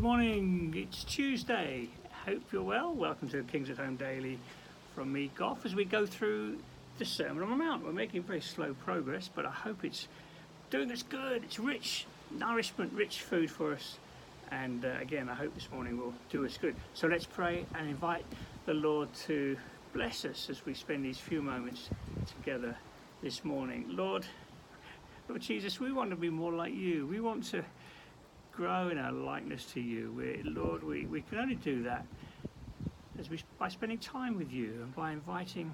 good morning. It's Tuesday. Hope you're well. Welcome to Kings at Home Daily from me, Goff, as we go through the Sermon on the Mount. We're making very slow progress, but I hope it's doing us good. It's rich nourishment, rich food for us. And uh, again, I hope this morning will do us good. So let's pray and invite the Lord to bless us as we spend these few moments together this morning. Lord, Lord Jesus, we want to be more like you. We want to grow in our likeness to you. We, Lord, we, we can only do that as we, by spending time with you and by inviting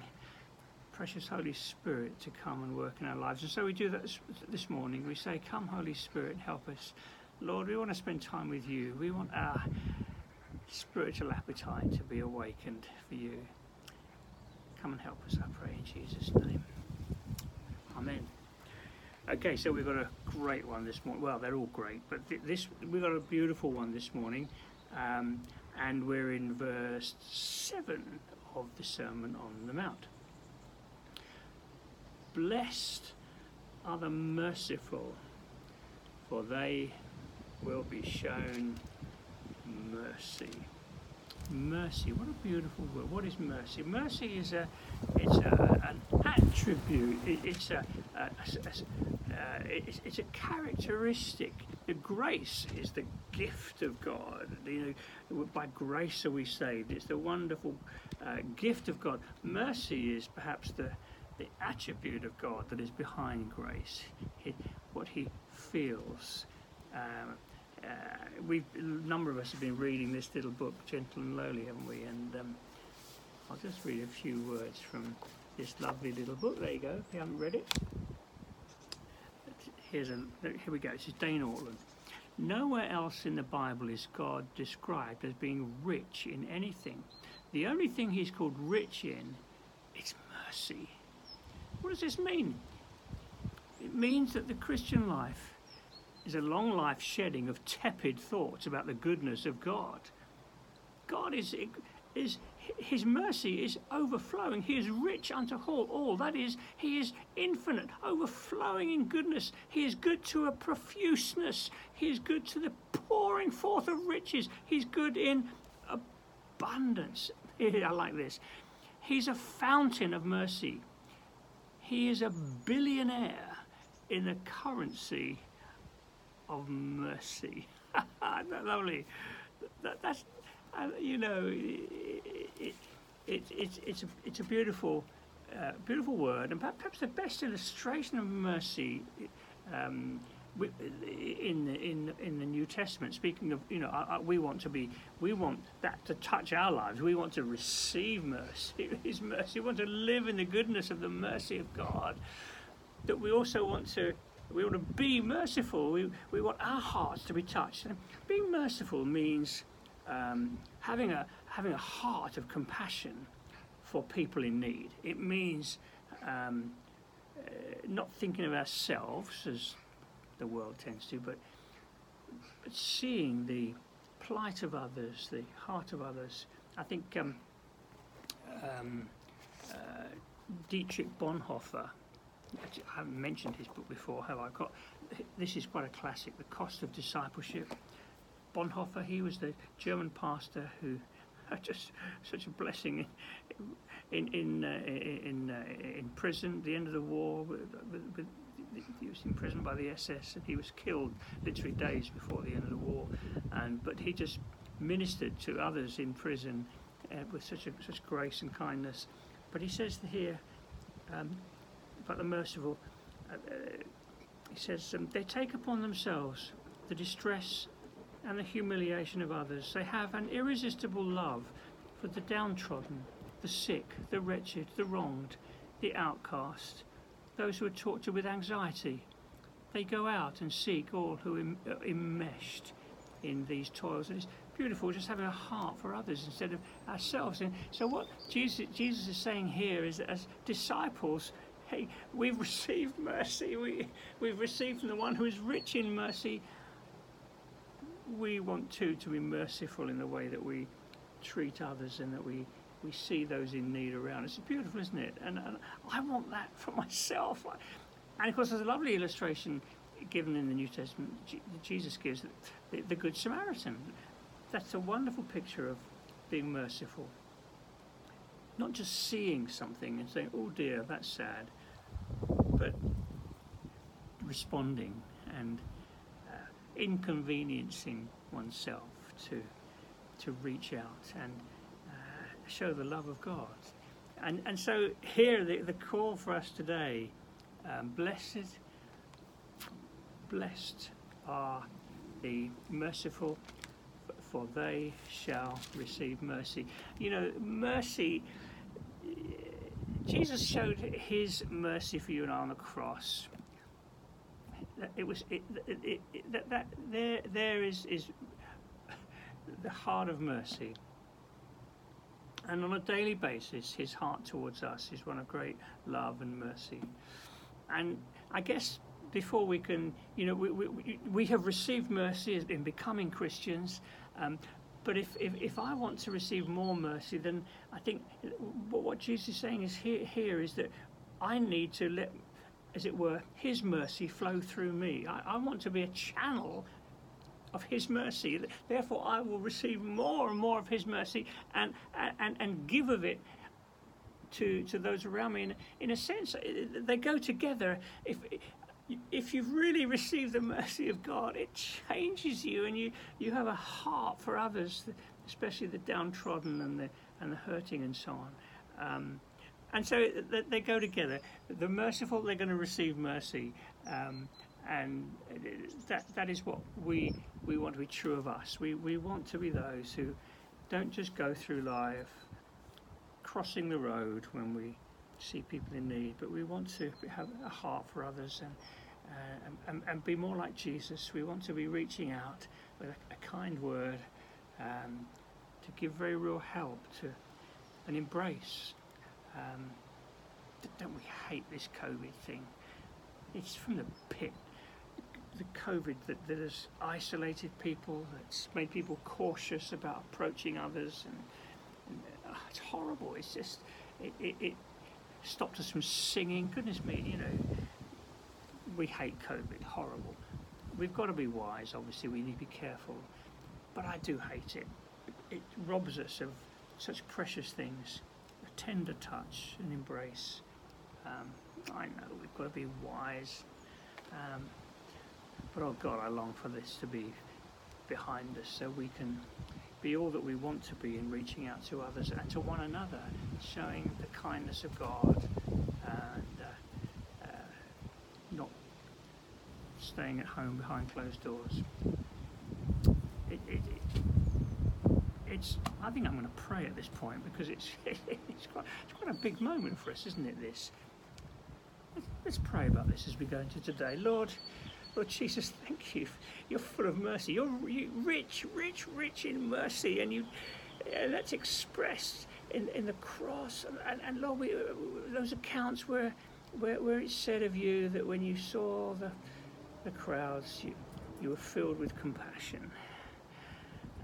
precious Holy Spirit to come and work in our lives. And so we do that this morning. We say, Come, Holy Spirit, help us. Lord, we want to spend time with you. We want our spiritual appetite to be awakened for you. Come and help us, I pray, in Jesus' name. Amen. Okay, so we've got a great one this morning. Well, they're all great, but this we've got a beautiful one this morning, um, and we're in verse seven of the Sermon on the Mount. Blessed are the merciful, for they will be shown mercy. Mercy, what a beautiful word. What is mercy? Mercy is a, it's a, an attribute. It, it's a, a, a uh, it's, it's, a characteristic. The grace is the gift of God. You know, by grace are we saved. It's the wonderful uh, gift of God. Mercy is perhaps the the attribute of God that is behind grace, he, what He feels. Um, uh, we a number of us have been reading this little book, Gentle and Lowly, haven't we? And um, I'll just read a few words from this lovely little book. There you go. If you haven't read it, here's a here we go. This is Dane Ortlund. Nowhere else in the Bible is God described as being rich in anything. The only thing He's called rich in is mercy. What does this mean? It means that the Christian life is a long life shedding of tepid thoughts about the goodness of God. God is, is his mercy is overflowing. He is rich unto all, all. That is, he is infinite, overflowing in goodness. He is good to a profuseness. He is good to the pouring forth of riches. He's good in abundance. I like this. He's a fountain of mercy. He is a billionaire in the currency of mercy. lovely. That, that's, uh, you know, it, it, it, it's, a, it's a beautiful, uh, beautiful word, and perhaps the best illustration of mercy um, in the, in in the New Testament. Speaking of, you know, we want to be, we want that to touch our lives. We want to receive mercy, His mercy. We want to live in the goodness of the mercy of God. That we also want to, we want to be merciful. We we want our hearts to be touched. And being merciful means um, having a having a heart of compassion for people in need. It means. Um, uh, not thinking of ourselves as the world tends to, but, but seeing the plight of others, the heart of others. I think um, um, uh, Dietrich Bonhoeffer, I haven't mentioned his book before, have I? Got this is quite a classic, The Cost of Discipleship. Bonhoeffer, he was the German pastor who just such a blessing in in uh, in uh, in prison, the end of the war, with, with, he was imprisoned by the SS and he was killed literally days before the end of the war. And but he just ministered to others in prison uh, with such a, such grace and kindness. But he says here um, about the merciful. Uh, uh, he says um, they take upon themselves the distress and the humiliation of others. They have an irresistible love for the downtrodden, the sick, the wretched, the wronged, the outcast those who are tortured with anxiety. They go out and seek all who are enmeshed in these toils. It's beautiful just having a heart for others instead of ourselves. And so, what Jesus, Jesus is saying here is that as disciples, hey, we've received mercy. We, we've received from the one who is rich in mercy. We want too to be merciful in the way that we treat others and that we we see those in need around. It's beautiful, isn't it? And, and I want that for myself. And of course, there's a lovely illustration given in the New Testament. Jesus gives the, the Good Samaritan. that's a wonderful picture of being merciful. Not just seeing something and saying, oh dear, that's sad, responding and uh, inconveniencing oneself to, to reach out and uh, show the love of God. And, and so here, the, the call for us today, um, blessed, blessed are the merciful, for they shall receive mercy. You know, mercy, Jesus showed his mercy for you and I on the cross. It was it, it, it, that, that there there is is the heart of mercy. And on a daily basis, his heart towards us is one of great love and mercy. And I guess before we can, you know, we, we, we have received mercy in becoming Christians. Um, but if, if, if, I want to receive more mercy, then I think what Jesus is saying is here, here is that I need to let, as it were, His mercy flow through me. I, I want to be a channel of His mercy. Therefore, I will receive more and more of His mercy and, and, and give of it to, to those around me. In, in a sense, they go together. If, if you've really received the mercy of God, it changes you and you, you have a heart for others, especially the downtrodden and the, and the hurting and so on. Um, and so they go together. The merciful, they're going to receive mercy. Um, and that, that is what we, we want to be true of us. We, we want to be those who don't just go through life crossing the road when we see people in need, but we want to have a heart for others and, uh, and, and, be more like Jesus. We want to be reaching out with a, a kind word um, to give very real help to an embrace. Um, don't we hate this COVID thing? It's from the pit. The COVID that, that has isolated people, that's made people cautious about approaching others, and, and uh, it's horrible. It's just it, it, it stopped us from singing. Goodness me, you know, we hate COVID, horrible. We've got to be wise, obviously, we need to be careful. But I do hate it. It robs us of such precious things tender touch, and embrace. Um, I know we've got to be wise. Um, but oh God, I long for this to be behind us so we can be all that we want to be in reaching out to others and to one another, showing the kindness of God and uh, uh, not staying at home behind closed doors. It, it, it, it's, I think I'm going to pray at this point because it's, it's, quite, it's quite a big moment for us, isn't it? This. Let's pray about this as we go into today. Lord, Lord Jesus, thank you. You're full of mercy. You're rich, rich, rich in mercy, and you uh, that's expressed in, in the cross. And, and Lord, we, uh, those accounts where, where where said of you that when you saw the the crowds, you you were filled with compassion.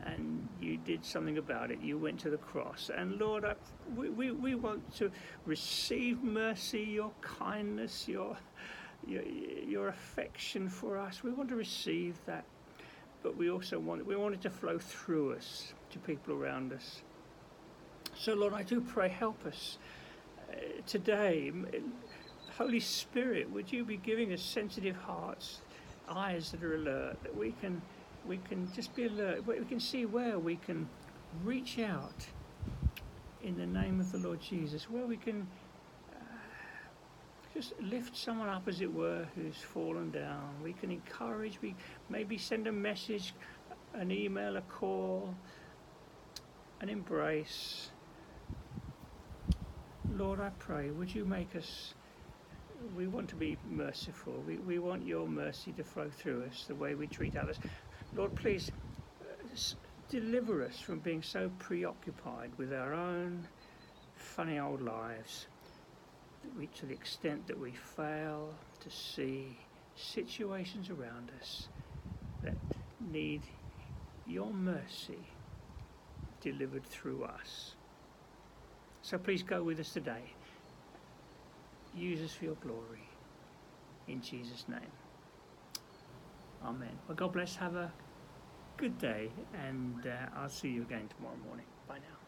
And you did something about it. You went to the cross. And Lord, I, we, we, we want to receive mercy, your kindness, your, your, your affection for us. We want to receive that, but we also want we want it to flow through us to people around us. So, Lord, I do pray, help us uh, today. Holy Spirit, would you be giving us sensitive hearts, eyes that are alert, that we can we can just be alert. We can see where we can reach out in the name of the Lord Jesus, where we can uh, just lift someone up, as it were, who's fallen down. We can encourage, we maybe send a message, an email, a call, an embrace. Lord, I pray, would you make us, we want to be merciful. We, we want your mercy to flow through us, the way we treat others. Lord, please uh, deliver us from being so preoccupied with our own funny old lives we, to the extent that we fail to see situations around us that need your mercy delivered through us. So please go with us today. Use us for your glory. In Jesus' name. Amen. Well, God bless. Have a good day, and uh, I'll see you again tomorrow morning. Bye now.